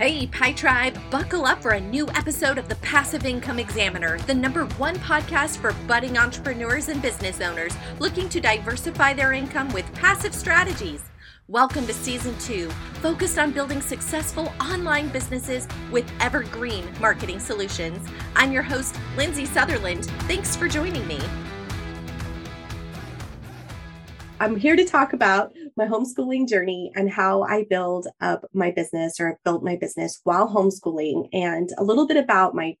Hey, Pi Tribe, buckle up for a new episode of the Passive Income Examiner, the number one podcast for budding entrepreneurs and business owners looking to diversify their income with passive strategies. Welcome to season two, focused on building successful online businesses with evergreen marketing solutions. I'm your host, Lindsay Sutherland. Thanks for joining me. I'm here to talk about my homeschooling journey and how I build up my business or built my business while homeschooling, and a little bit about my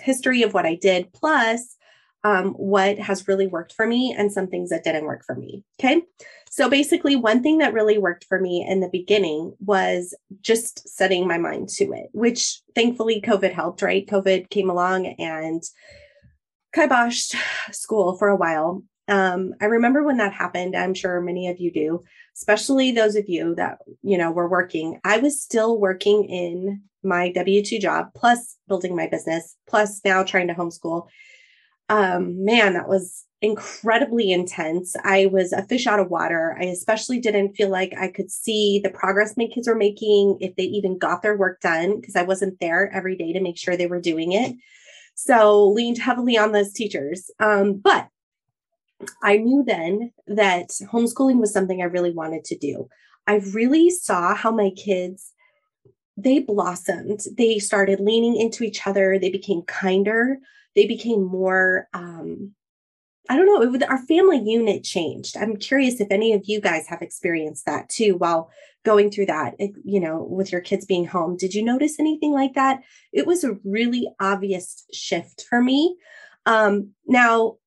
history of what I did, plus um, what has really worked for me and some things that didn't work for me. Okay. So basically, one thing that really worked for me in the beginning was just setting my mind to it, which thankfully COVID helped, right? COVID came along and kiboshed school for a while. Um, I remember when that happened. I'm sure many of you do, especially those of you that, you know, were working. I was still working in my W 2 job, plus building my business, plus now trying to homeschool. Um, man, that was incredibly intense. I was a fish out of water. I especially didn't feel like I could see the progress my kids were making, if they even got their work done, because I wasn't there every day to make sure they were doing it. So leaned heavily on those teachers. Um, but I knew then that homeschooling was something I really wanted to do. I really saw how my kids they blossomed. They started leaning into each other. They became kinder. They became more um I don't know, it, our family unit changed. I'm curious if any of you guys have experienced that too while going through that, you know, with your kids being home. Did you notice anything like that? It was a really obvious shift for me. Um, now,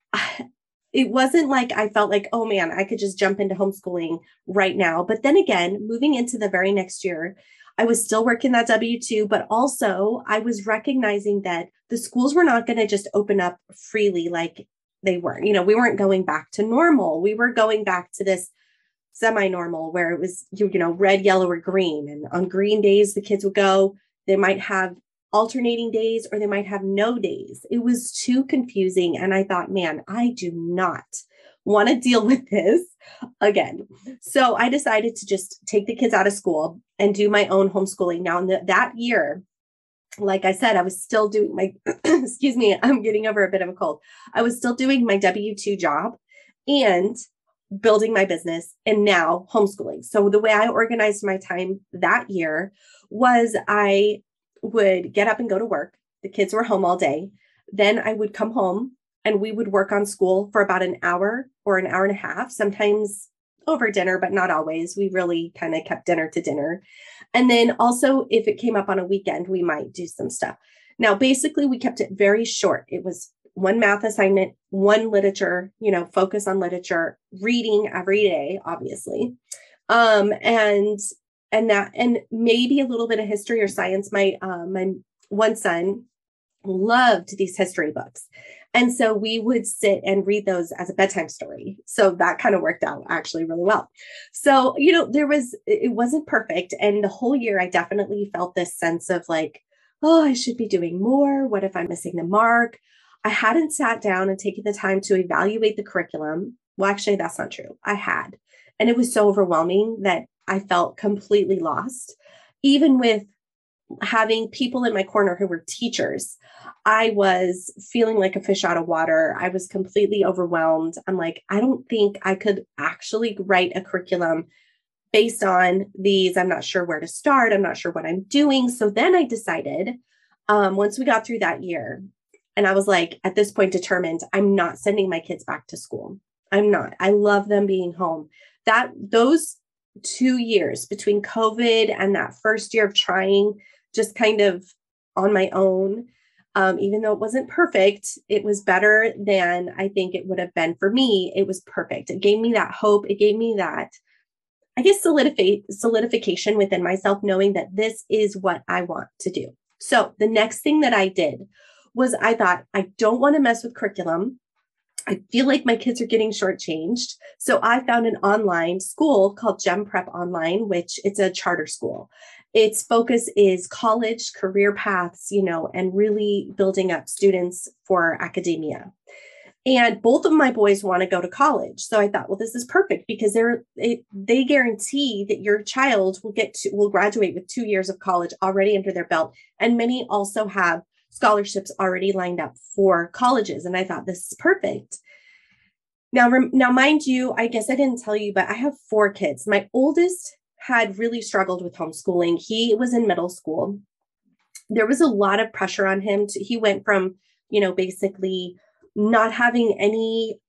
it wasn't like I felt like, oh man, I could just jump into homeschooling right now. But then again, moving into the very next year, I was still working that W 2, but also I was recognizing that the schools were not going to just open up freely like they were. You know, we weren't going back to normal. We were going back to this semi normal where it was, you, you know, red, yellow, or green. And on green days, the kids would go, they might have alternating days or they might have no days. It was too confusing. And I thought, man, I do not want to deal with this again. So I decided to just take the kids out of school and do my own homeschooling. Now, in the, that year, like I said, I was still doing my, excuse me, I'm getting over a bit of a cold. I was still doing my W 2 job and building my business and now homeschooling. So the way I organized my time that year was I would get up and go to work. The kids were home all day. Then I would come home and we would work on school for about an hour or an hour and a half, sometimes over dinner, but not always. We really kind of kept dinner to dinner. And then also, if it came up on a weekend, we might do some stuff. Now, basically, we kept it very short. It was one math assignment, one literature, you know, focus on literature, reading every day, obviously. Um, and and that and maybe a little bit of history or science. My uh, my one son loved these history books. And so we would sit and read those as a bedtime story. So that kind of worked out actually really well. So you know there was it wasn't perfect. And the whole year i definitely felt this sense of like oh i should be doing more. What if i'm missing the mark? I hadn't sat down and taken the time to evaluate the curriculum. Well actually that's not true. I had. And it was so overwhelming that I felt completely lost. Even with having people in my corner who were teachers, I was feeling like a fish out of water. I was completely overwhelmed. I'm like, I don't think I could actually write a curriculum based on these. I'm not sure where to start. I'm not sure what I'm doing. So then I decided, um, once we got through that year, and I was like, at this point, determined, I'm not sending my kids back to school. I'm not. I love them being home. That those two years between COVID and that first year of trying just kind of on my own. Um, even though it wasn't perfect, it was better than I think it would have been for me. It was perfect. It gave me that hope. It gave me that, I guess, solidification within myself, knowing that this is what I want to do. So the next thing that I did was I thought, I don't want to mess with curriculum. I feel like my kids are getting shortchanged. So I found an online school called Gem Prep Online, which it's a charter school. Its focus is college, career paths, you know, and really building up students for academia. and both of my boys want to go to college so i thought well this is perfect because they're it, they guarantee that your child will get to will graduate with two years of college already under their belt and many also have scholarships already lined up for colleges and i thought this is perfect. Now now mind you i guess i didn't tell you but i have four kids. My oldest had really struggled with homeschooling. He was in middle school. There was a lot of pressure on him to, he went from you know basically not having any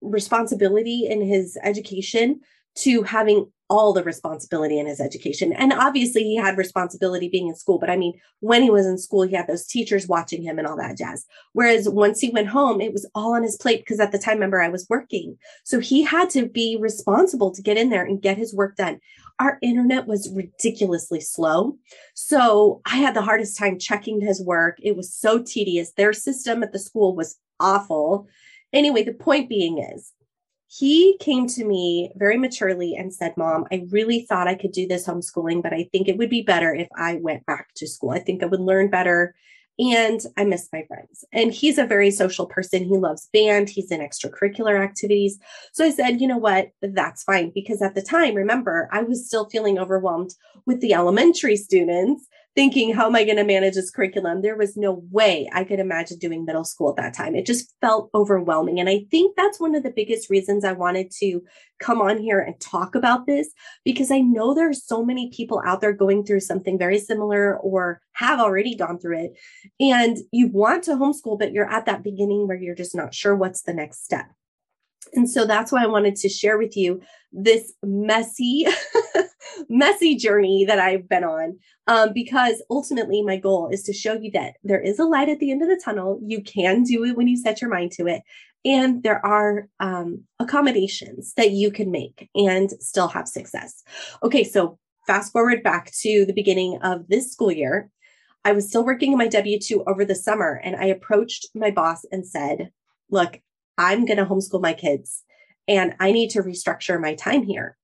responsibility in his education to having all the responsibility in his education. And obviously, he had responsibility being in school, but I mean, when he was in school, he had those teachers watching him and all that jazz. Whereas once he went home, it was all on his plate because at the time, remember, I was working. So he had to be responsible to get in there and get his work done. Our internet was ridiculously slow. So I had the hardest time checking his work. It was so tedious. Their system at the school was awful. Anyway, the point being is, he came to me very maturely and said, Mom, I really thought I could do this homeschooling, but I think it would be better if I went back to school. I think I would learn better. And I miss my friends. And he's a very social person. He loves band, he's in extracurricular activities. So I said, you know what? That's fine. Because at the time, remember, I was still feeling overwhelmed with the elementary students thinking, how am I going to manage this curriculum? There was no way I could imagine doing middle school at that time. It just felt overwhelming. And I think that's one of the biggest reasons I wanted to come on here and talk about this because I know there are so many people out there going through something very similar or have already gone through it. And you want to homeschool, but you're at that beginning where you're just not sure what's the next step. And so that's why I wanted to share with you this messy, messy journey that I've been on. Um, because ultimately, my goal is to show you that there is a light at the end of the tunnel. You can do it when you set your mind to it. And there are um, accommodations that you can make and still have success. Okay, so fast forward back to the beginning of this school year. I was still working in my W 2 over the summer, and I approached my boss and said, Look, I'm going to homeschool my kids and I need to restructure my time here.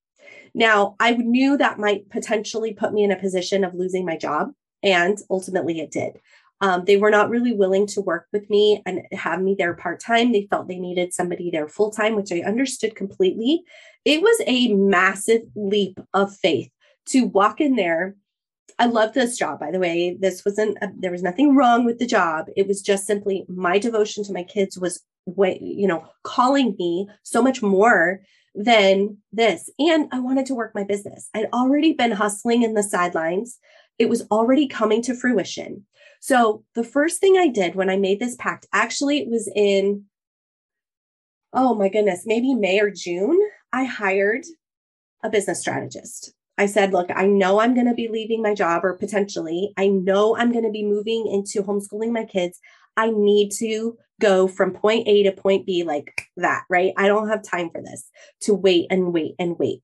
Now, I knew that might potentially put me in a position of losing my job, and ultimately it did. Um, they were not really willing to work with me and have me there part time. They felt they needed somebody there full time, which I understood completely. It was a massive leap of faith to walk in there. I love this job, by the way. This wasn't, a, there was nothing wrong with the job. It was just simply my devotion to my kids was way, you know, calling me so much more than this. And I wanted to work my business. I'd already been hustling in the sidelines. It was already coming to fruition. So the first thing I did when I made this pact, actually, it was in, oh my goodness, maybe May or June, I hired a business strategist. I said, look, I know I'm going to be leaving my job or potentially, I know I'm going to be moving into homeschooling my kids. I need to go from point A to point B like that, right? I don't have time for this to wait and wait and wait.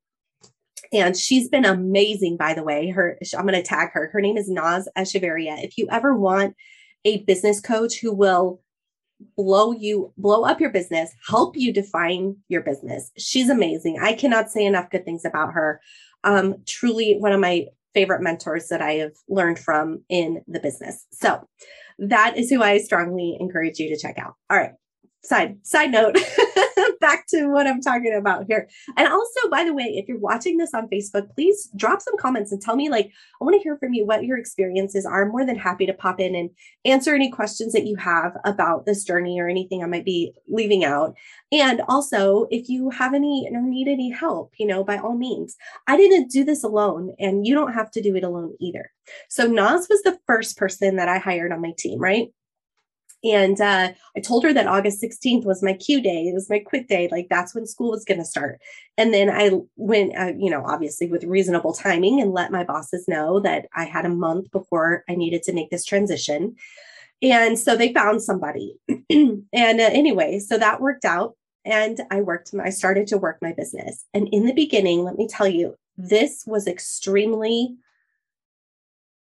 And she's been amazing, by the way. Her, I'm going to tag her. Her name is Naz Echeverria. If you ever want a business coach who will blow you, blow up your business, help you define your business, she's amazing. I cannot say enough good things about her. Um, truly one of my favorite mentors that I have learned from in the business. So that is who I strongly encourage you to check out. All right. Side side note. back to what I'm talking about here. And also, by the way, if you're watching this on Facebook, please drop some comments and tell me, like, I want to hear from you what your experiences are. I'm more than happy to pop in and answer any questions that you have about this journey or anything I might be leaving out. And also, if you have any or need any help, you know, by all means, I didn't do this alone, and you don't have to do it alone either. So, Nas was the first person that I hired on my team, right? And uh, I told her that August 16th was my Q day. It was my quit day. Like that's when school was going to start. And then I went, uh, you know, obviously with reasonable timing and let my bosses know that I had a month before I needed to make this transition. And so they found somebody. and uh, anyway, so that worked out. And I worked, I started to work my business. And in the beginning, let me tell you, this was extremely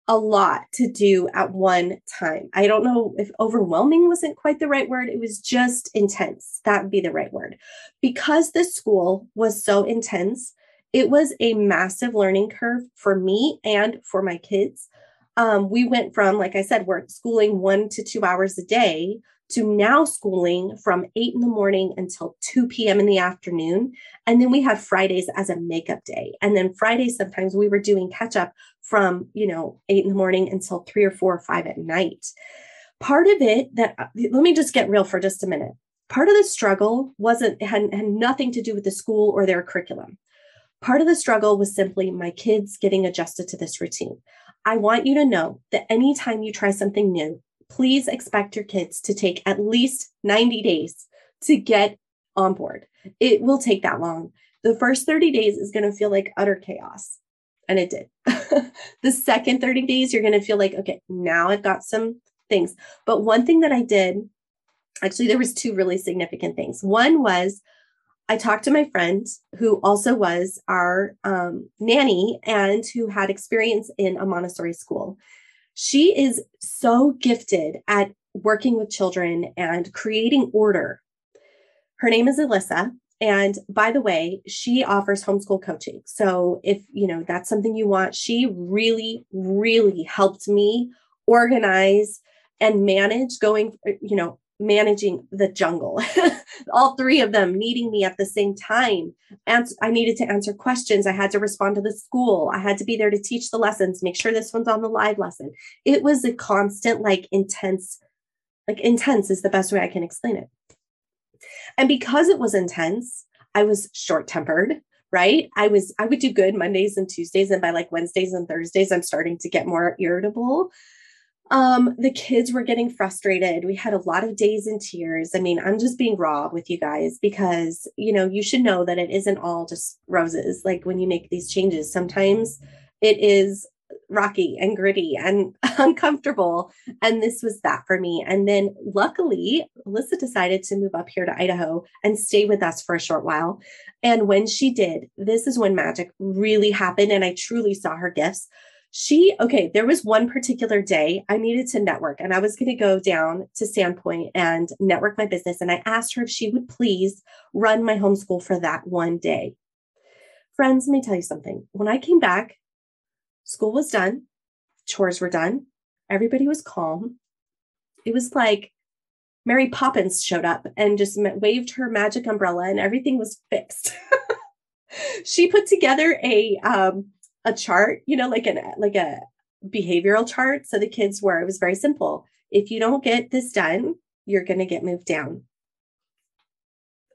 a lot to do at one time. I don't know if overwhelming wasn't quite the right word. It was just intense. That would be the right word. Because the school was so intense, it was a massive learning curve for me and for my kids. Um, we went from, like I said, we're schooling one to two hours a day to now schooling from 8 in the morning until 2 p.m. in the afternoon. And then we had Fridays as a makeup day. And then Fridays, sometimes we were doing catch up from, you know, 8 in the morning until 3 or 4 or 5 at night. Part of it that, uh, let me just get real for just a minute. Part of the struggle wasn't, had, had nothing to do with the school or their curriculum. Part of the struggle was simply my kids getting adjusted to this routine. I want you to know that anytime you try something new, please expect your kids to take at least 90 days to get on board. It will take that long. The first 30 days is going to feel like utter chaos. And it did. the second 30 days, you're going to feel like, okay, now I've got some things. But one thing that I did, actually, there was two really significant things. One was I talked to my friend who also was our um, nanny and who had experience in a Montessori school. She is so gifted at working with children and creating order. Her name is Alyssa. And by the way, she offers homeschool coaching. So if you know that's something you want, she really, really helped me organize and manage going, you know, managing the jungle, all three of them needing me at the same time. And I needed to answer questions. I had to respond to the school. I had to be there to teach the lessons, make sure this one's on the live lesson. It was a constant, like intense, like intense is the best way I can explain it. And because it was intense, I was short tempered right i was i would do good mondays and tuesdays and by like wednesdays and thursdays i'm starting to get more irritable um, the kids were getting frustrated. We had a lot of days in tears. I mean, I'm just being raw with you guys because, you know, you should know that it isn't all just roses. Like when you make these changes, sometimes it is rocky and gritty and uncomfortable. And this was that for me. And then luckily, Alyssa decided to move up here to Idaho and stay with us for a short while. And when she did, this is when magic really happened. And I truly saw her gifts she okay there was one particular day i needed to network and i was going to go down to sandpoint and network my business and i asked her if she would please run my homeschool for that one day friends let me tell you something when i came back school was done chores were done everybody was calm it was like mary poppins showed up and just waved her magic umbrella and everything was fixed she put together a um, a chart, you know, like an like a behavioral chart. So the kids were, it was very simple. If you don't get this done, you're going to get moved down.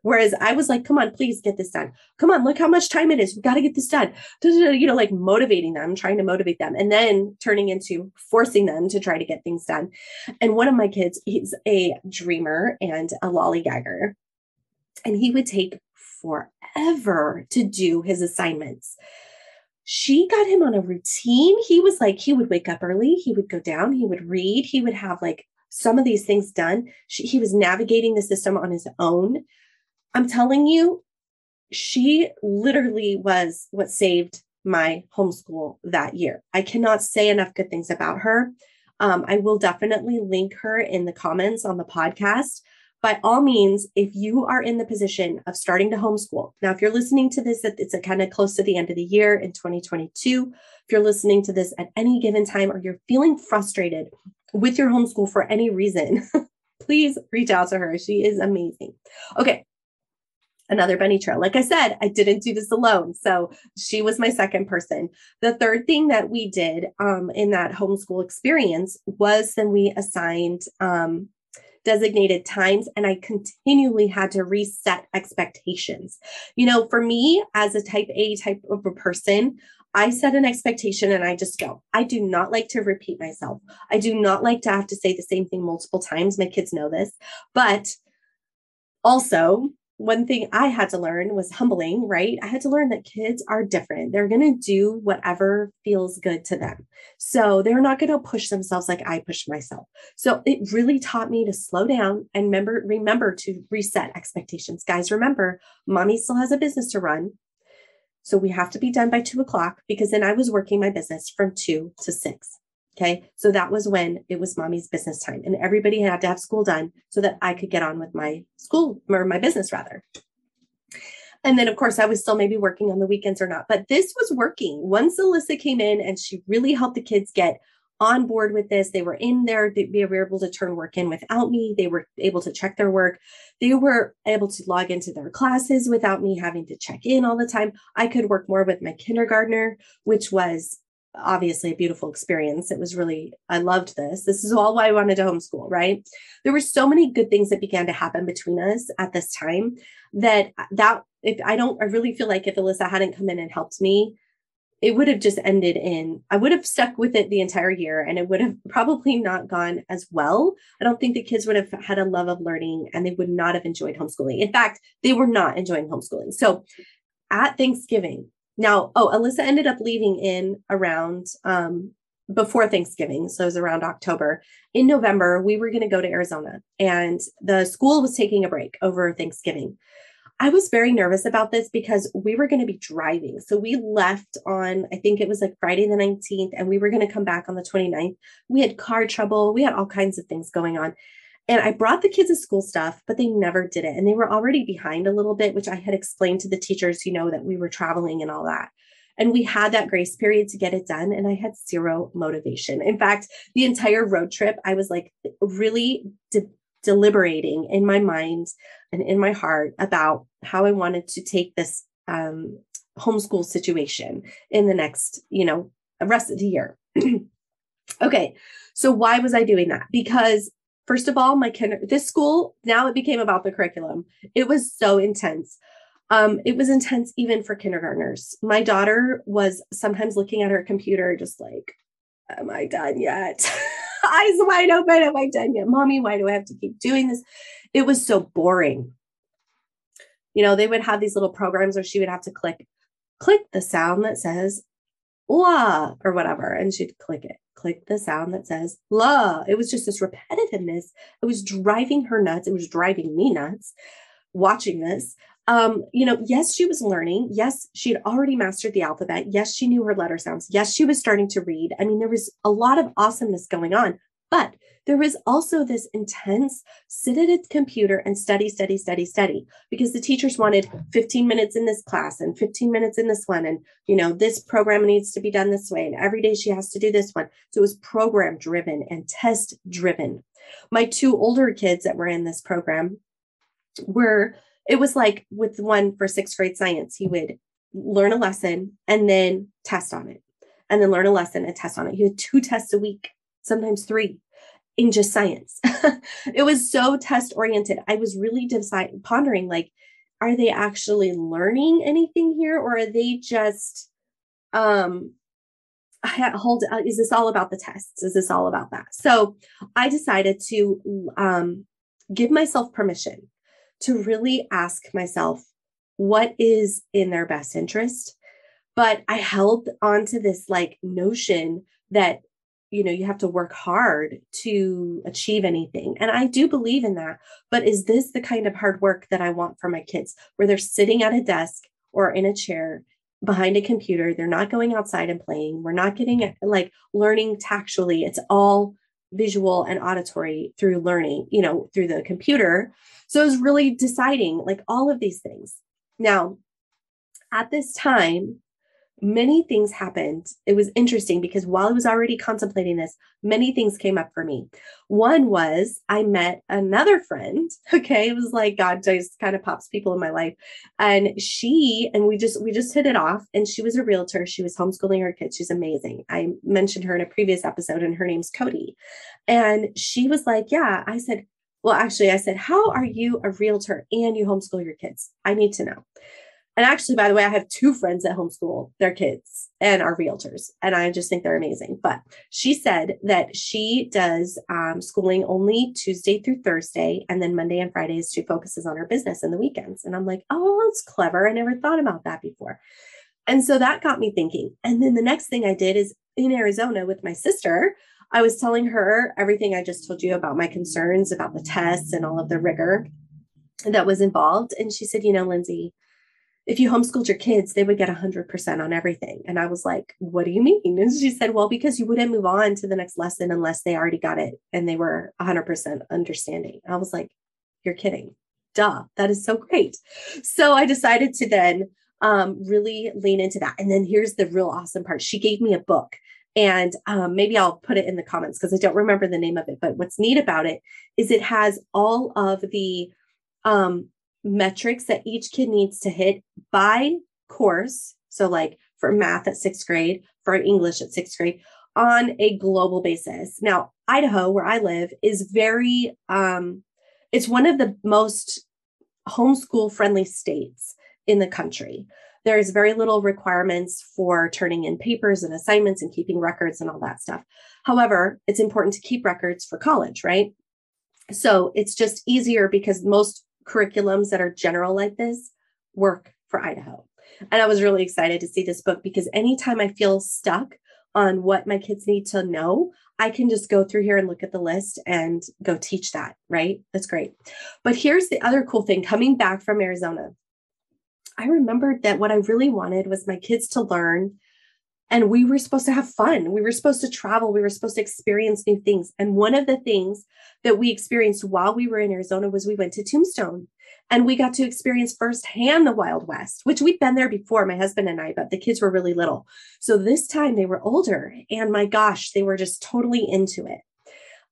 Whereas I was like, come on, please get this done. Come on, look how much time it is. We got to get this done. You know, like motivating them, trying to motivate them, and then turning into forcing them to try to get things done. And one of my kids, he's a dreamer and a lollygagger. And he would take forever to do his assignments she got him on a routine. He was like, he would wake up early, he would go down, he would read, he would have like some of these things done. She, he was navigating the system on his own. I'm telling you, she literally was what saved my homeschool that year. I cannot say enough good things about her. Um, I will definitely link her in the comments on the podcast by all means, if you are in the position of starting to homeschool, now, if you're listening to this, it's kind of close to the end of the year in 2022, if you're listening to this at any given time or you're feeling frustrated with your homeschool for any reason, please reach out to her. She is amazing. Okay. Another bunny trail. Like I said, I didn't do this alone. So she was my second person. The third thing that we did um, in that homeschool experience was then we assigned um, designated times and I continually had to reset expectations. You know, for me as a type A type of a person, I set an expectation and I just go. I do not like to repeat myself. I do not like to have to say the same thing multiple times. My kids know this. But also, one thing I had to learn was humbling, right? I had to learn that kids are different. They're going to do whatever feels good to them. So they're not going to push themselves like I push myself. So it really taught me to slow down and remember remember to reset expectations. Guys, remember, mommy still has a business to run. So we have to be done by two o'clock because then I was working my business from two to six. Okay. So that was when it was mommy's business time and everybody had to have school done so that I could get on with my school or my business rather. And then, of course, I was still maybe working on the weekends or not, but this was working. Once Alyssa came in and she really helped the kids get on board with this. They were in there. They were able to turn work in without me. They were able to check their work. They were able to log into their classes without me having to check in all the time. I could work more with my kindergartner, which was obviously a beautiful experience. It was really, I loved this. This is all why I wanted to homeschool, right? There were so many good things that began to happen between us at this time that that if I don't, I really feel like if Alyssa hadn't come in and helped me, it would have just ended in i would have stuck with it the entire year and it would have probably not gone as well i don't think the kids would have had a love of learning and they would not have enjoyed homeschooling in fact they were not enjoying homeschooling so at thanksgiving now oh alyssa ended up leaving in around um before Thanksgiving, so it was around October. In November, we were going to go to Arizona, and the school was taking a break over Thanksgiving. I was very nervous about this because we were going to be driving. So we left on, I think it was like Friday the 19th, and we were going to come back on the 29th. We had car trouble, we had all kinds of things going on. And I brought the kids the school stuff, but they never did it. And they were already behind a little bit, which I had explained to the teachers, you know, that we were traveling and all that. And we had that grace period to get it done. And I had zero motivation. In fact, the entire road trip, I was like really de- deliberating in my mind and in my heart about how I wanted to take this um, homeschool situation in the next, you know, rest of the year. okay, so why was I doing that? Because first of all, my kinder this school now it became about the curriculum. It was so intense. Um, it was intense even for kindergartners. My daughter was sometimes looking at her computer, just like, "Am I done yet?" Eyes wide open. Am I done yet, mommy? Why do I have to keep doing this? It was so boring you know, they would have these little programs where she would have to click, click the sound that says la or whatever. And she'd click it, click the sound that says la. It was just this repetitiveness. It was driving her nuts. It was driving me nuts watching this. Um, you know, yes, she was learning. Yes, she had already mastered the alphabet. Yes, she knew her letter sounds. Yes, she was starting to read. I mean, there was a lot of awesomeness going on, but there was also this intense sit at a computer and study, study, study, study, because the teachers wanted 15 minutes in this class and 15 minutes in this one. And, you know, this program needs to be done this way. And every day she has to do this one. So it was program driven and test driven. My two older kids that were in this program were, it was like with one for sixth grade science, he would learn a lesson and then test on it, and then learn a lesson and test on it. He had two tests a week, sometimes three in just science. it was so test oriented. I was really decide, pondering like, are they actually learning anything here or are they just um hold uh, is this all about the tests is this all about that so i decided to um give myself permission to really ask myself what is in their best interest but i held on to this like notion that you know you have to work hard to achieve anything. And i do believe in that but is this the kind of hard work that i want for my kids? Where they're sitting at a desk or in a chair behind a computer they're not going outside and playing we're not getting mm-hmm. like learning tactually. It's all visual and auditory through learning you know through the computer. So i was really deciding like all of these things. Now at this time many things happened. It was interesting because while I was already contemplating this, many things came up for me. One was I met another friend. Okay. It was like God just kind of pops people in my life. And she, and we just, we just hit it off. And she was a realtor. She was homeschooling her kids. She's amazing. I mentioned her in a previous episode, and her name's Cody. And she was like, Yeah. I said, well, actually, I said, How are you a realtor and you homeschool your kids? I need to know. And actually, by the way, I have two friends that homeschool their kids and are realtors, and I just think they're amazing. But she said that she does um, schooling only Tuesday through Thursday, and then Monday and Fridays she focuses on her business and the weekends. And I'm like, oh, that's clever. I never thought about that before. And so that got me thinking. And then the next thing I did is in Arizona with my sister, I was telling her everything I just told you about my concerns about the tests and all of the rigor that was involved. And she said, you know, Lindsay, if you homeschooled your kids, they would get 100% on everything. And I was like, what do you mean? And she said, well, because you wouldn't move on to the next lesson unless they already got it and they were 100% understanding. I was like, you're kidding. Duh, that is so great. So I decided to then um, really lean into that. And then here's the real awesome part she gave me a book And um, maybe I'll put it in the comments because I don't remember the name of it. But what's neat about it is it has all of the um, metrics that each kid needs to hit by course. So, like for math at sixth grade, for English at sixth grade, on a global basis. Now, Idaho, where I live, is very, um, it's one of the most homeschool friendly states in the country. There's very little requirements for turning in papers and assignments and keeping records and all that stuff. However, it's important to keep records for college, right? So it's just easier because most curriculums that are general like this work for Idaho. And I was really excited to see this book because anytime I feel stuck on what my kids need to know, I can just go through here and look at the list and go teach that, right? That's great. But here's the other cool thing coming back from Arizona. I remembered that what I really wanted was my kids to learn and we were supposed to have fun. We were supposed to travel. We were supposed to experience new things. And one of the things that we experienced while we were in Arizona was we went to Tombstone and we got to experience firsthand the Wild West, which we'd been there before, my husband and I, but the kids were really little. So this time they were older. And my gosh, they were just totally into it.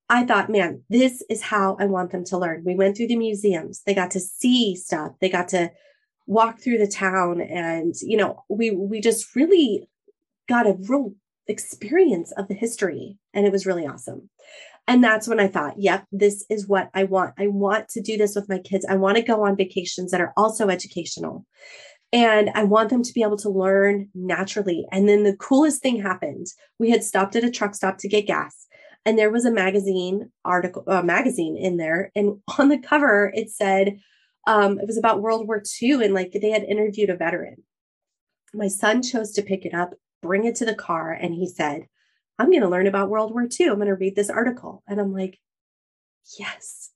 I thought, man, this is how I want them to learn. We went through the museums. They got to see stuff. They got to walk through the town and you know we we just really got a real experience of the history and it was really awesome. And that's when i thought yep this is what i want. I want to do this with my kids. I want to go on vacations that are also educational. And i want them to be able to learn naturally. And then the coolest thing happened. We had stopped at a truck stop to get gas and there was a magazine article a magazine in there and on the cover it said um, it was about world war ii and like they had interviewed a veteran. My son chose to pick it up bring it to the car. And he said, I'm going to learn about World War II. I'm going to read this article. And I'm like, yes,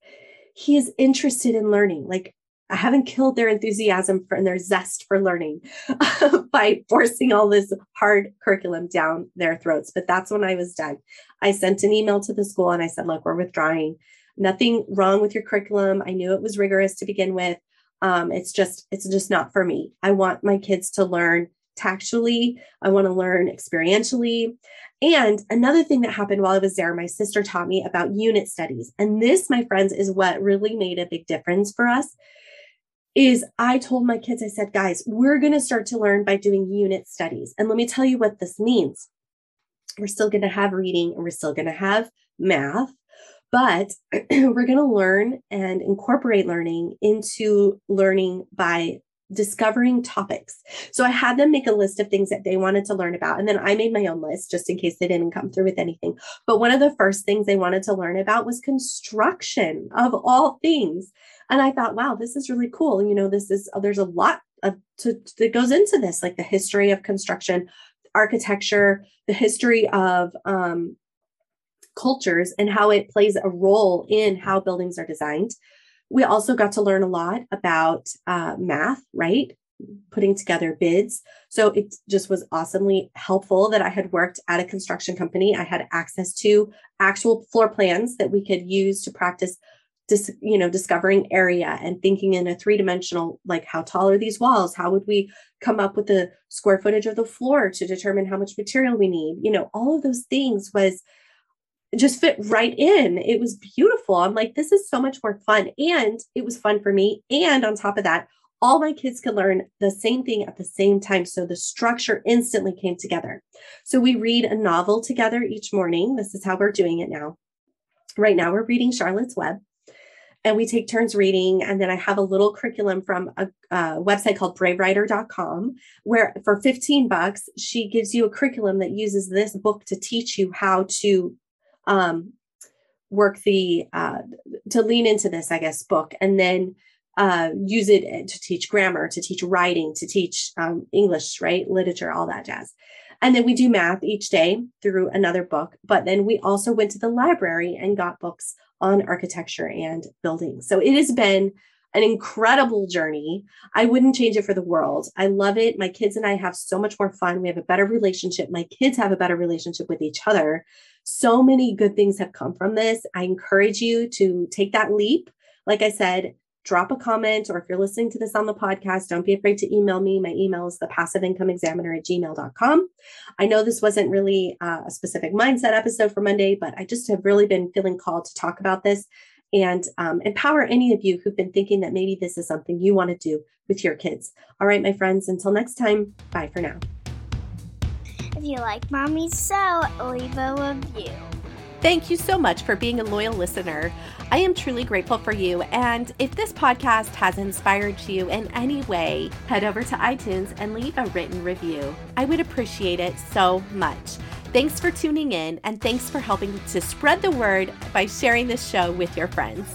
he is interested in learning. Like, I haven't killed their enthusiasm for, and their zest for learning by forcing all this hard curriculum down their throats. But that's when I was done. I sent an email to the school and I said, look, we're withdrawing. Nothing wrong with your curriculum. I knew it was rigorous to begin with. Um, it's just, it's just not for me. I want my kids to learn tactually. I want to learn experientially. And another thing that happened while I was there, my sister taught me about unit studies. And this, my friends, is what really made a big difference for us. Is I told my kids, I said, guys, we're going to start to learn by doing unit studies. And let me tell you what this means. We're still going to have reading and we're still going to have math, but we're going to learn and incorporate learning into learning by discovering topics. So I had them make a list of things that they wanted to learn about. And then I made my own list just in case they didn't come through with anything. But one of the first things they wanted to learn about was construction of all things. And I thought, wow, this is really cool. You know, this is, there's a lot of, to, that goes into this, like the history of construction, architecture, the history of, um, cultures and how it plays a role in how buildings are designed we also got to learn a lot about uh, math, right? Putting together bids. So it just was awesomely helpful that I had worked at a construction company. I had access to actual floor plans that we could use to practice dis, you know discovering area and thinking in a three dimensional like how tall are these walls how would we come up with the square footage of the floor to determine how much material we need you know all of those things was just fit right in. It was beautiful. I'm like, this is so much more fun. And it was fun for me. And on top of that, all my kids could learn the same thing at the same time. So the structure instantly came together. So we read a novel together each morning. This is how we're doing it now. Right now, we're reading Charlotte's Web and we take turns reading. And then I have a little curriculum from a, a website called bravewriter.com, where for 15 bucks, she gives you a curriculum that uses this book to teach you how to um, work the uh, to lean into this, I guess, book, and then uh, use it to teach grammar, to teach writing, to teach um, English, right, literature, all that jazz. And then we do math each day through another book. But then we also went to the library and got books on architecture and building. So it has been an incredible journey. I wouldn't change it for the world. I love it. My kids and I have so much more fun. We have a better relationship. My kids have a better relationship with each other. So many good things have come from this. I encourage you to take that leap. Like I said, drop a comment, or if you're listening to this on the podcast, don't be afraid to email me. My email is the passive income examiner at gmail.com. I know this wasn't really uh, a specific mindset episode for Monday, but I just have really been feeling called to talk about this and um, empower any of you who've been thinking that maybe this is something you want to do with your kids. All right, my friends, until next time, bye for now. If you like Mommy's Sew, leave a review. Thank you so much for being a loyal listener. I am truly grateful for you. And if this podcast has inspired you in any way, head over to iTunes and leave a written review. I would appreciate it so much. Thanks for tuning in, and thanks for helping to spread the word by sharing this show with your friends.